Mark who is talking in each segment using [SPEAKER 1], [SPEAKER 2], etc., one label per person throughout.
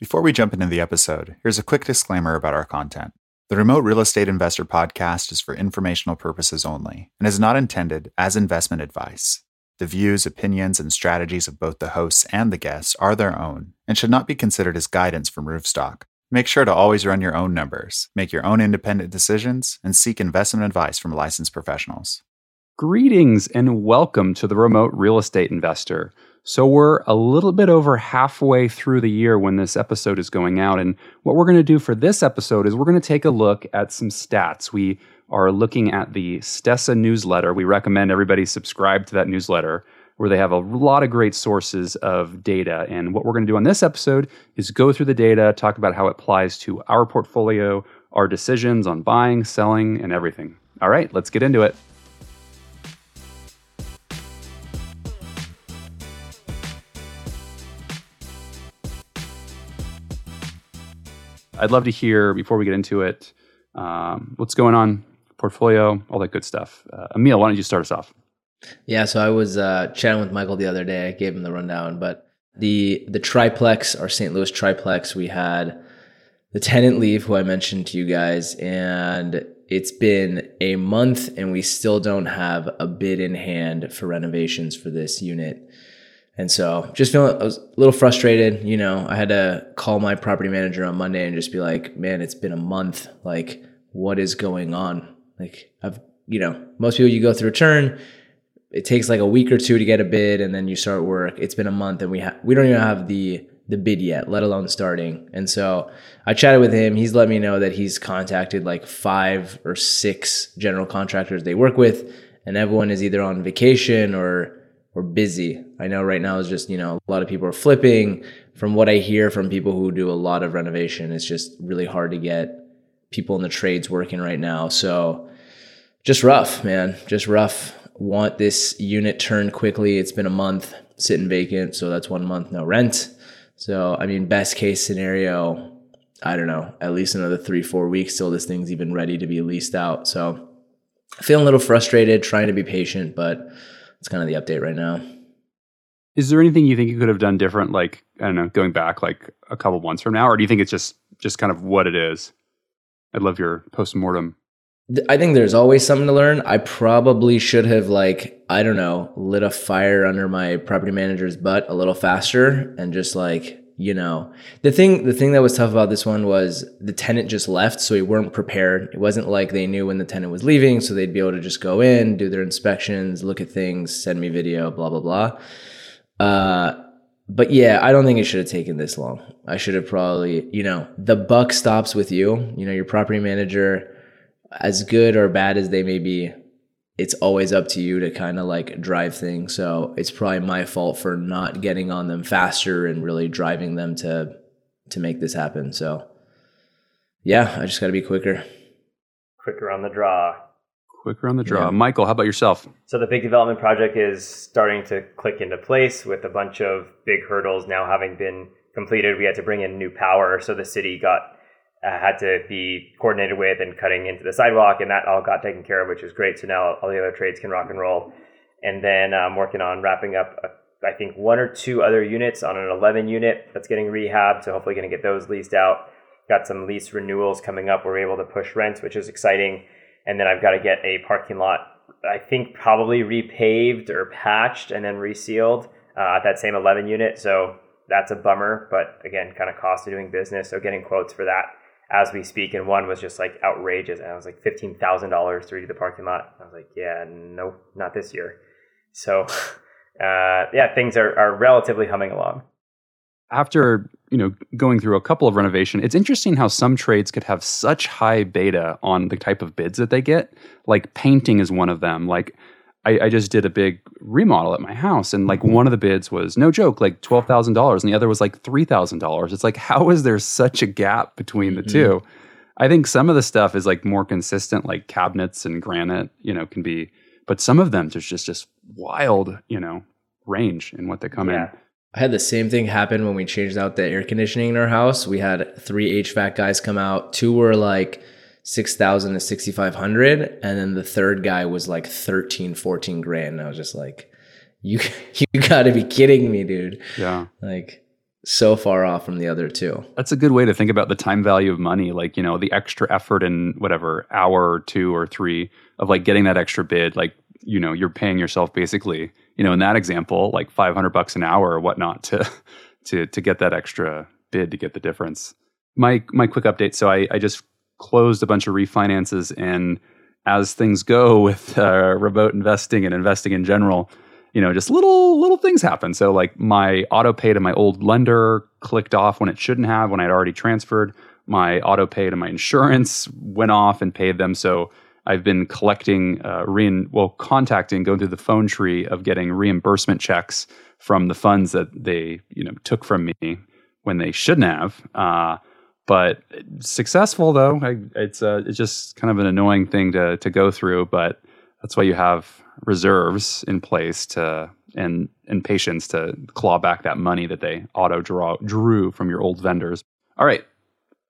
[SPEAKER 1] Before we jump into the episode, here's a quick disclaimer about our content. The Remote Real Estate Investor podcast is for informational purposes only and is not intended as investment advice. The views, opinions, and strategies of both the hosts and the guests are their own and should not be considered as guidance from Roofstock. Make sure to always run your own numbers, make your own independent decisions, and seek investment advice from licensed professionals.
[SPEAKER 2] Greetings and welcome to the Remote Real Estate Investor. So, we're a little bit over halfway through the year when this episode is going out. And what we're going to do for this episode is we're going to take a look at some stats. We are looking at the Stessa newsletter. We recommend everybody subscribe to that newsletter where they have a lot of great sources of data. And what we're going to do on this episode is go through the data, talk about how it applies to our portfolio, our decisions on buying, selling, and everything. All right, let's get into it. I'd love to hear before we get into it um, what's going on, portfolio, all that good stuff. Uh, Emil, why don't you start us off?
[SPEAKER 3] Yeah, so I was uh, chatting with Michael the other day. I gave him the rundown, but the the triplex, our St. Louis triplex, we had the tenant leave, who I mentioned to you guys, and it's been a month, and we still don't have a bid in hand for renovations for this unit. And so just feeling, I was a little frustrated. You know, I had to call my property manager on Monday and just be like, man, it's been a month. Like, what is going on? Like, I've, you know, most people you go through a turn, it takes like a week or two to get a bid and then you start work. It's been a month and we have, we don't even have the, the bid yet, let alone starting. And so I chatted with him. He's let me know that he's contacted like five or six general contractors they work with, and everyone is either on vacation or or busy. I know right now is just, you know, a lot of people are flipping. From what I hear from people who do a lot of renovation, it's just really hard to get people in the trades working right now. So just rough, man. Just rough. Want this unit turned quickly. It's been a month sitting vacant, so that's one month no rent. So I mean, best case scenario, I don't know, at least another three, four weeks till this thing's even ready to be leased out. So feeling a little frustrated, trying to be patient, but it's kind of the update right now.
[SPEAKER 2] Is there anything you think you could have done different, like I don't know, going back like a couple months from now, or do you think it's just just kind of what it is? I'd love your post mortem.
[SPEAKER 3] I think there's always something to learn. I probably should have like I don't know lit a fire under my property manager's butt a little faster and just like you know. The thing the thing that was tough about this one was the tenant just left so we weren't prepared. It wasn't like they knew when the tenant was leaving so they'd be able to just go in do their inspections look at things send me video blah blah blah. Uh, but yeah i don't think it should have taken this long. I should have probably you know the buck stops with you. You know your property manager as good or bad as they may be it's always up to you to kind of like drive things. So it's probably my fault for not getting on them faster and really driving them to to make this happen. So yeah, I just got to be quicker.
[SPEAKER 4] Quicker on the draw.
[SPEAKER 2] Quicker on the draw. Yeah. Michael, how about yourself?
[SPEAKER 4] So the big development project is starting to click into place with a bunch of big hurdles now having been completed. We had to bring in new power, so the city got uh, had to be coordinated with and cutting into the sidewalk, and that all got taken care of, which is great. So now all the other trades can rock and roll. And then I'm um, working on wrapping up, I think, one or two other units on an 11 unit that's getting rehabbed. So hopefully, going to get those leased out. Got some lease renewals coming up. We're able to push rents, which is exciting. And then I've got to get a parking lot, I think, probably repaved or patched and then resealed uh, at that same 11 unit. So that's a bummer, but again, kind of cost of doing business. So getting quotes for that as we speak, and one was just like outrageous. And I was like fifteen thousand dollars to redo the parking lot. I was like, yeah, no, not this year. So, uh, yeah, things are are relatively humming along.
[SPEAKER 2] After you know going through a couple of renovation, it's interesting how some trades could have such high beta on the type of bids that they get. Like painting is one of them. Like I, I, just did a big remodel at my house, and like one of the bids was no joke, like twelve thousand dollars, and the other was like three thousand dollars. It's like how is there such a gap between the mm-hmm. two? I think some of the stuff is like more consistent, like cabinets and granite, you know, can be, but some of them there's just just wild, you know, range in what they come yeah. in.
[SPEAKER 3] I had the same thing happen when we changed out the air conditioning in our house. We had three HVAC guys come out. Two were like 6,000 to 6,500. And then the third guy was like 13, 14 grand. And I was just like, you, you gotta be kidding me, dude.
[SPEAKER 2] Yeah.
[SPEAKER 3] Like, so far off from the other two.
[SPEAKER 2] That's a good way to think about the time value of money. Like, you know, the extra effort in whatever hour or two or three of like getting that extra bid, like, you know, you're paying yourself basically, you know, in that example, like 500 bucks an hour or whatnot to, to, to get that extra bid to get the difference. My, my quick update. So I, I just closed a bunch of refinances and as things go with uh, remote investing and investing in general, you know, just little little things happen. So like my auto pay to my old lender clicked off when it shouldn't have when I'd already transferred. My auto pay to my insurance went off and paid them. So I've been collecting, uh, well, contacting, going through the phone tree of getting reimbursement checks from the funds that they, you know, took from me when they shouldn't have. Uh, but successful though. I, it's uh, it's just kind of an annoying thing to to go through, but that's why you have reserves in place to and and patience to claw back that money that they auto draw drew from your old vendors. All right,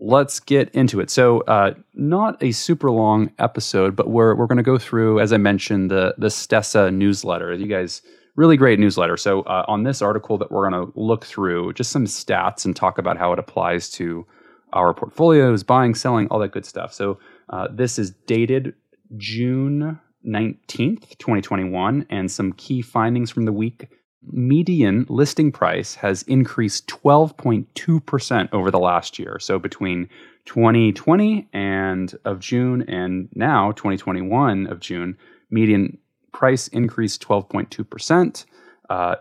[SPEAKER 2] let's get into it. So, uh, not a super long episode, but we're we're going to go through, as I mentioned, the the Stessa newsletter. You guys, really great newsletter. So, uh, on this article that we're going to look through, just some stats and talk about how it applies to our portfolios, buying, selling, all that good stuff. So, uh, this is dated June 19th, 2021, and some key findings from the week. Median listing price has increased 12.2% over the last year. So between 2020 and of June and now 2021 of June, median price increased 12.2%. Uh,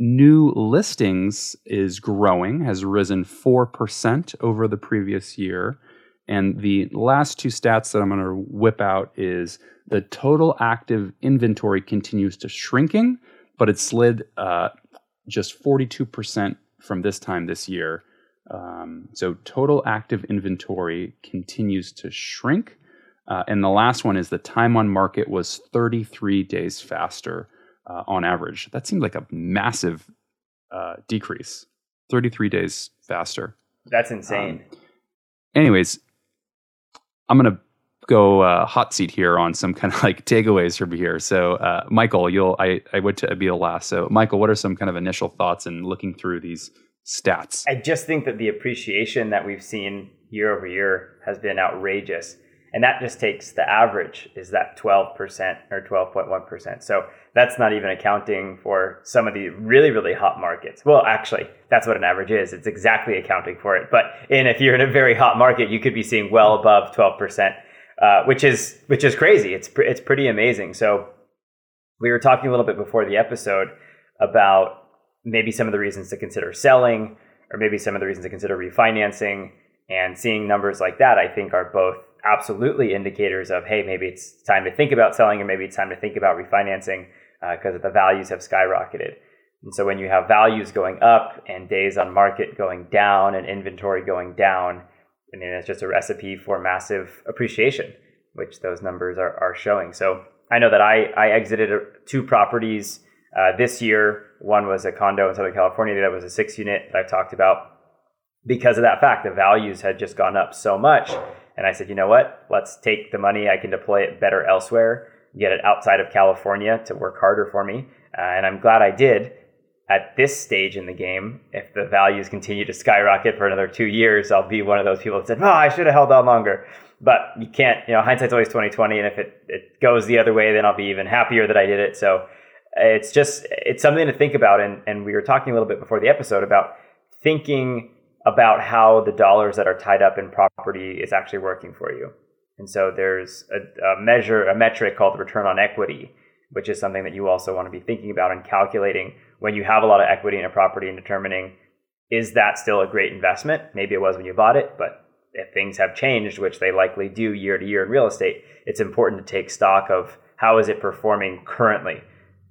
[SPEAKER 2] new listings is growing, has risen 4% over the previous year. And the last two stats that I'm going to whip out is the total active inventory continues to shrinking, but it slid uh, just 42% from this time this year. Um, so total active inventory continues to shrink. Uh, and the last one is the time on market was 33 days faster uh, on average. That seemed like a massive uh, decrease. 33 days faster.
[SPEAKER 4] That's insane. Um,
[SPEAKER 2] anyways, I'm going to go uh, hot seat here on some kind of like takeaways from here. So, uh, Michael, you'll I I would to the last. So, Michael, what are some kind of initial thoughts in looking through these stats?
[SPEAKER 4] I just think that the appreciation that we've seen year over year has been outrageous. And that just takes the average is that 12% or 12.1%. So that's not even accounting for some of the really, really hot markets. Well, actually, that's what an average is. It's exactly accounting for it. But in if you're in a very hot market, you could be seeing well above 12%. Uh, which is which is crazy. It's pr- it's pretty amazing. So we were talking a little bit before the episode about maybe some of the reasons to consider selling, or maybe some of the reasons to consider refinancing. And seeing numbers like that, I think, are both absolutely indicators of hey, maybe it's time to think about selling, or maybe it's time to think about refinancing because uh, the values have skyrocketed. And so when you have values going up and days on market going down and inventory going down, I mean, it's just a recipe for massive appreciation, which those numbers are, are showing. So I know that I, I exited two properties uh, this year. One was a condo in Southern California, that was a six unit that I talked about because of that fact. The values had just gone up so much. And I said, you know what? Let's take the money. I can deploy it better elsewhere, get it outside of California to work harder for me. Uh, and I'm glad I did at this stage in the game, if the values continue to skyrocket for another two years, I'll be one of those people that said, "Oh, I should have held on longer." But you can't, you know, hindsight's always twenty twenty, and if it, it goes the other way, then I'll be even happier that I did it. So it's just it's something to think about, and and we were talking a little bit before the episode about thinking about how the dollars that are tied up in property is actually working for you. And so there's a, a measure, a metric called return on equity, which is something that you also want to be thinking about and calculating when you have a lot of equity in a property and determining is that still a great investment? Maybe it was when you bought it, but if things have changed, which they likely do year to year in real estate, it's important to take stock of how is it performing currently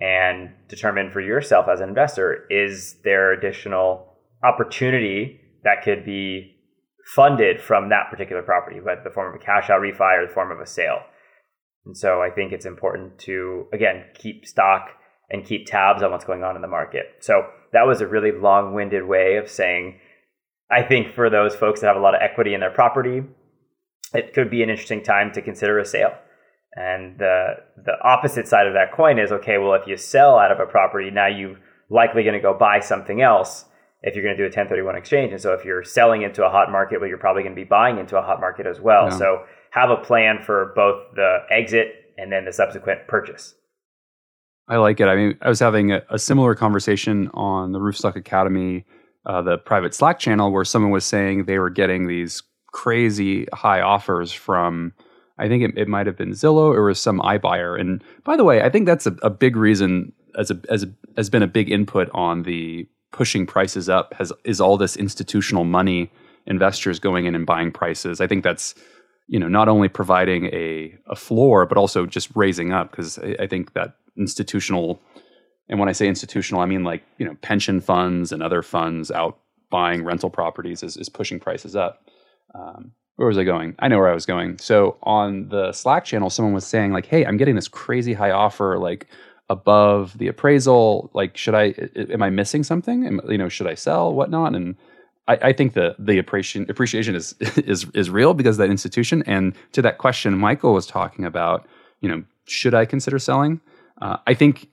[SPEAKER 4] and determine for yourself as an investor is there additional opportunity that could be funded from that particular property, whether the form of a cash out refi or the form of a sale. And so I think it's important to again keep stock and keep tabs on what's going on in the market. So that was a really long winded way of saying, I think for those folks that have a lot of equity in their property, it could be an interesting time to consider a sale. And the the opposite side of that coin is okay, well, if you sell out of a property, now you're likely going to go buy something else. If you're going to do a 1031 exchange. And so if you're selling into a hot market, well, you're probably going to be buying into a hot market as well. Yeah. So have a plan for both the exit and then the subsequent purchase.
[SPEAKER 2] I like it. I mean, I was having a, a similar conversation on the Roofstock Academy, uh, the private Slack channel, where someone was saying they were getting these crazy high offers from, I think it, it might have been Zillow or was some iBuyer. And by the way, I think that's a, a big reason as a, as a, has been a big input on the pushing prices up has is all this institutional money investors going in and buying prices. I think that's you know not only providing a a floor but also just raising up because I, I, think that institutional and when I say institutional I mean like you know pension funds and other funds out buying rental properties is, is pushing prices up. Um, where was I going? I know where I was going. So on the Slack channel, someone was saying like, "Hey, I'm getting this crazy high offer. Like, above the appraisal? Like, should I? Am I missing something? Am, you know, should I sell? Whatnot? And I, I think the the appreciation appreciation is is is real because that institution. And to that question, Michael was talking about. You know, should I consider selling? Uh, I think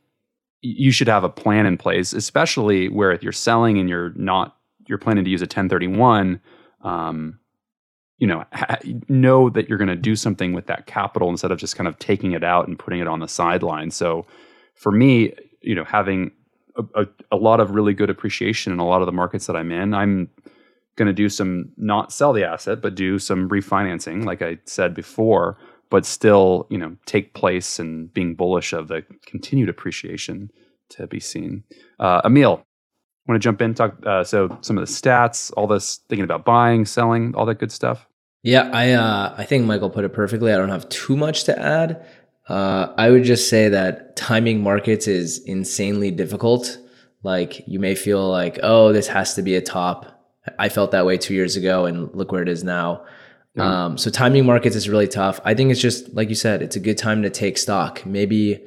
[SPEAKER 2] you should have a plan in place, especially where if you're selling and you're not you're planning to use a 1031. Um, you know, know that you're going to do something with that capital instead of just kind of taking it out and putting it on the sideline. So for me, you know, having a, a, a, lot of really good appreciation in a lot of the markets that I'm in, I'm going to do some not sell the asset, but do some refinancing, like I said before, but still, you know, take place and being bullish of the continued appreciation to be seen. Uh, Emil, want to jump in? Talk uh, so some of the stats, all this thinking about buying, selling, all that good stuff.
[SPEAKER 3] Yeah, I uh, I think Michael put it perfectly. I don't have too much to add. Uh, I would just say that timing markets is insanely difficult. Like you may feel like, oh, this has to be a top. I felt that way two years ago, and look where it is now. Um, so timing markets is really tough. I think it's just like you said, it's a good time to take stock. Maybe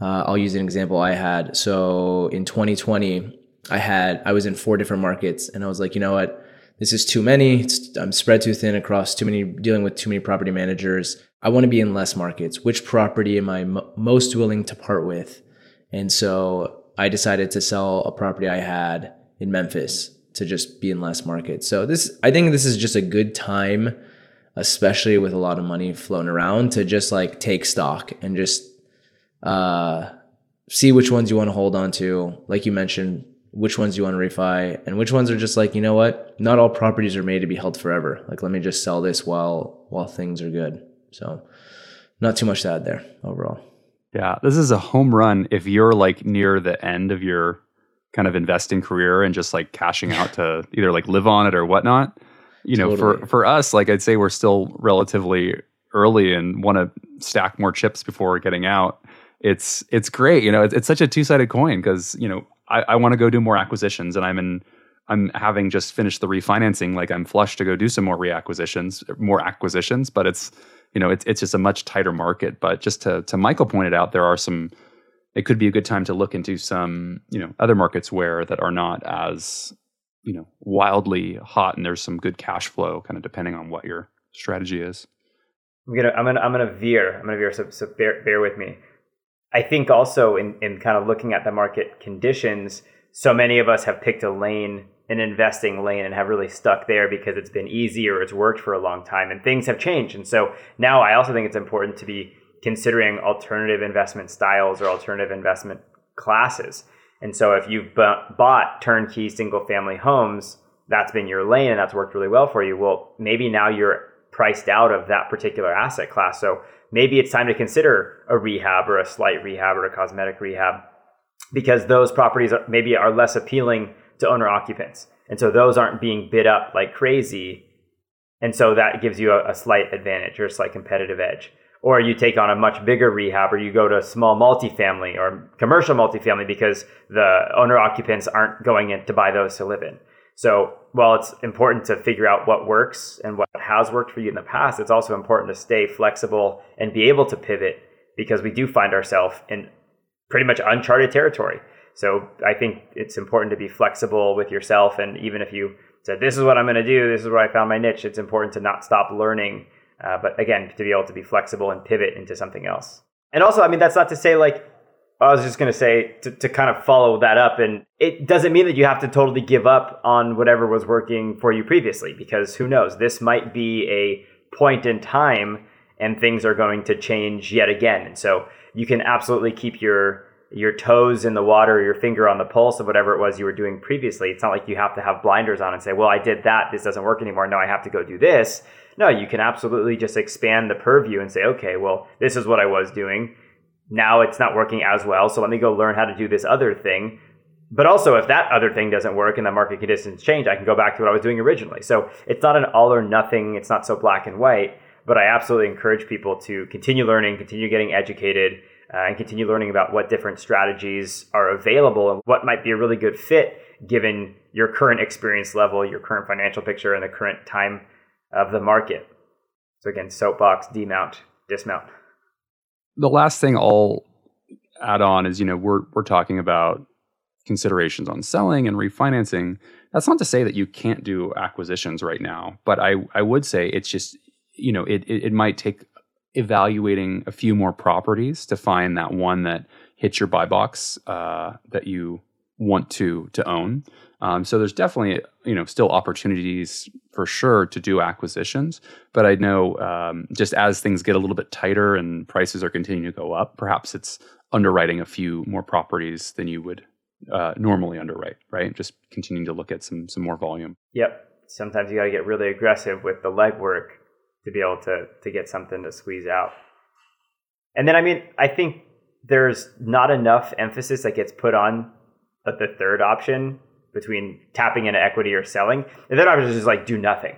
[SPEAKER 3] uh, I'll use an example I had. So in 2020, I had I was in four different markets, and I was like, you know what, this is too many. It's, I'm spread too thin across too many, dealing with too many property managers. I want to be in less markets. Which property am I m- most willing to part with? And so I decided to sell a property I had in Memphis to just be in less markets. So this, I think this is just a good time, especially with a lot of money flown around to just like take stock and just, uh, see which ones you want to hold on to. Like you mentioned, which ones you want to refi and which ones are just like, you know what? Not all properties are made to be held forever. Like, let me just sell this while, while things are good. So, not too much to add there overall.
[SPEAKER 2] Yeah, this is a home run if you're like near the end of your kind of investing career and just like cashing out to either like live on it or whatnot. You totally. know, for for us, like I'd say we're still relatively early and want to stack more chips before getting out. It's it's great, you know. It's, it's such a two sided coin because you know I, I want to go do more acquisitions, and I'm in I'm having just finished the refinancing. Like I'm flush to go do some more reacquisitions, more acquisitions, but it's you know, it's it's just a much tighter market. But just to to Michael pointed out, there are some. It could be a good time to look into some you know other markets where that are not as you know wildly hot, and there's some good cash flow, kind of depending on what your strategy is.
[SPEAKER 4] I'm gonna I'm gonna I'm gonna veer. I'm gonna veer. So so bear bear with me. I think also in in kind of looking at the market conditions, so many of us have picked a lane an investing lane and have really stuck there because it's been easy or it's worked for a long time and things have changed. And so now I also think it's important to be considering alternative investment styles or alternative investment classes. And so if you've bought turnkey single family homes, that's been your lane and that's worked really well for you. Well, maybe now you're priced out of that particular asset class. So maybe it's time to consider a rehab or a slight rehab or a cosmetic rehab because those properties maybe are less appealing to owner occupants. And so those aren't being bid up like crazy. And so that gives you a, a slight advantage or a slight competitive edge. Or you take on a much bigger rehab or you go to a small multifamily or commercial multifamily because the owner occupants aren't going in to buy those to live in. So while it's important to figure out what works and what has worked for you in the past, it's also important to stay flexible and be able to pivot because we do find ourselves in pretty much uncharted territory. So I think it's important to be flexible with yourself. And even if you said, this is what I'm going to do, this is where I found my niche, it's important to not stop learning. Uh, but again, to be able to be flexible and pivot into something else. And also, I mean, that's not to say like, I was just going to say to, to kind of follow that up, and it doesn't mean that you have to totally give up on whatever was working for you previously, because who knows? This might be a point in time and things are going to change yet again. And so you can absolutely keep your your toes in the water, your finger on the pulse of whatever it was you were doing previously. It's not like you have to have blinders on and say, well, I did that. This doesn't work anymore. Now I have to go do this. No, you can absolutely just expand the purview and say, okay, well, this is what I was doing. Now it's not working as well. So let me go learn how to do this other thing. But also, if that other thing doesn't work and the market conditions change, I can go back to what I was doing originally. So it's not an all or nothing. It's not so black and white. But I absolutely encourage people to continue learning, continue getting educated, uh, and continue learning about what different strategies are available and what might be a really good fit given your current experience level, your current financial picture, and the current time of the market. So again, soapbox, demount, dismount.
[SPEAKER 2] The last thing I'll add on is, you know, we're we're talking about considerations on selling and refinancing. That's not to say that you can't do acquisitions right now, but I I would say it's just you know it, it, it might take evaluating a few more properties to find that one that hits your buy box uh, that you want to to own. Um, so there's definitely you know still opportunities for sure to do acquisitions, but I know um, just as things get a little bit tighter and prices are continuing to go up, perhaps it's underwriting a few more properties than you would uh, normally underwrite, right? Just continuing to look at some some more volume.
[SPEAKER 4] Yep. Sometimes you got to get really aggressive with the legwork to be able to to get something to squeeze out. And then I mean, I think there's not enough emphasis that gets put on the third option between tapping into equity or selling. The third option is just like do nothing.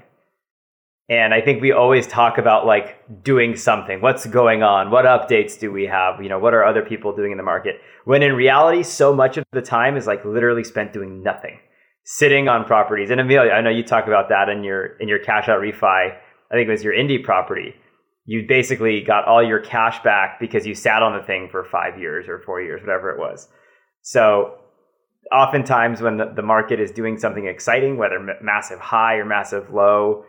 [SPEAKER 4] And I think we always talk about like doing something. What's going on? What updates do we have? You know, what are other people doing in the market? When in reality, so much of the time is like literally spent doing nothing, sitting on properties. And Amelia, I know you talk about that in your in your cash out refi I think it was your Indy property, you basically got all your cash back because you sat on the thing for five years or four years, whatever it was. So oftentimes when the, the market is doing something exciting, whether m- massive high or massive low,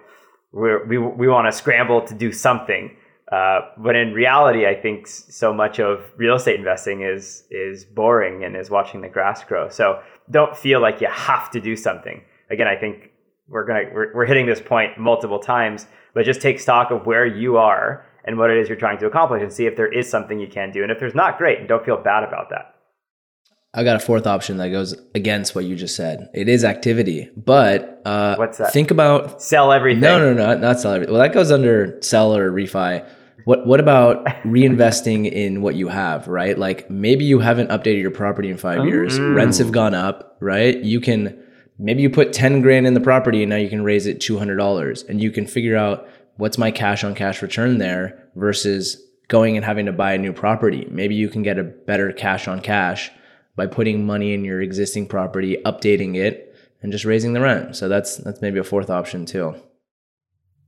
[SPEAKER 4] we we, want to scramble to do something. Uh, but in reality, I think so much of real estate investing is is boring and is watching the grass grow. So don't feel like you have to do something. Again, I think we're gonna we're, we're hitting this point multiple times but just take stock of where you are and what it is you're trying to accomplish and see if there is something you can do. And if there's not, great. Don't feel bad about that.
[SPEAKER 3] I got a fourth option that goes against what you just said. It is activity, but uh,
[SPEAKER 4] what's that?
[SPEAKER 3] Think about
[SPEAKER 4] sell everything.
[SPEAKER 3] No, no, no, not sell everything. Well, that goes under sell or refi. What What about reinvesting in what you have? Right, like maybe you haven't updated your property in five years. Mm. Rents have gone up. Right, you can maybe you put 10 grand in the property and now you can raise it $200 and you can figure out what's my cash on cash return there versus going and having to buy a new property. Maybe you can get a better cash on cash by putting money in your existing property, updating it and just raising the rent. So that's that's maybe a fourth option too.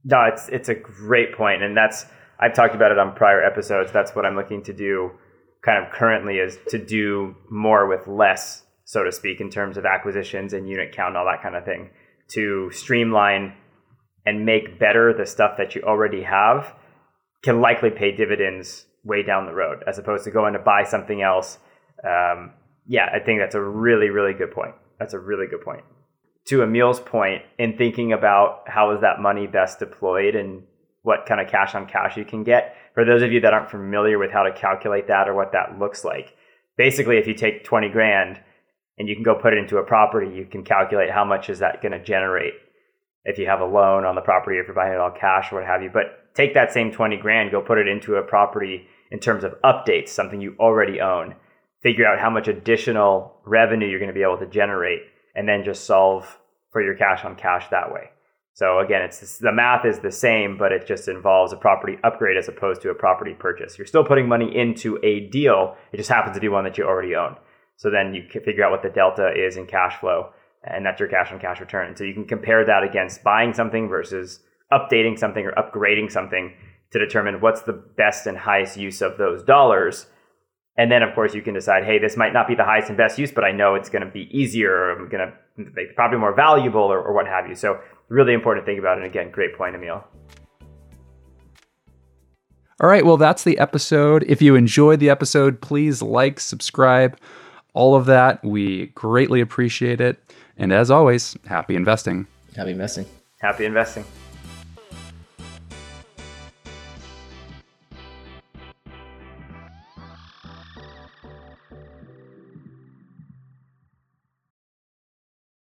[SPEAKER 4] No, it's it's a great point and that's I've talked about it on prior episodes. That's what I'm looking to do kind of currently is to do more with less so to speak, in terms of acquisitions and unit count and all that kind of thing, to streamline and make better the stuff that you already have can likely pay dividends way down the road as opposed to going to buy something else. Um, yeah, I think that's a really, really good point. That's a really good point. To Emil's point, in thinking about how is that money best deployed and what kind of cash on cash you can get, for those of you that aren't familiar with how to calculate that or what that looks like, basically, if you take 20 grand and you can go put it into a property, you can calculate how much is that going to generate if you have a loan on the property, if you're buying it all cash or what have you. But take that same 20 grand, go put it into a property in terms of updates, something you already own. Figure out how much additional revenue you're going to be able to generate, and then just solve for your cash on cash that way. So again, it's the math is the same, but it just involves a property upgrade as opposed to a property purchase. You're still putting money into a deal. It just happens to be one that you already own. So then you can figure out what the delta is in cash flow, and that's your cash on cash return. So you can compare that against buying something versus updating something or upgrading something to determine what's the best and highest use of those dollars. And then, of course, you can decide, hey, this might not be the highest and best use, but I know it's going to be easier, or I'm going to make probably more valuable, or, or what have you. So, really important to think about. And again, great point, Emil.
[SPEAKER 2] All right, well, that's the episode. If you enjoyed the episode, please like, subscribe, all of that. We greatly appreciate it. And as always, happy investing.
[SPEAKER 3] Happy investing.
[SPEAKER 4] Happy investing.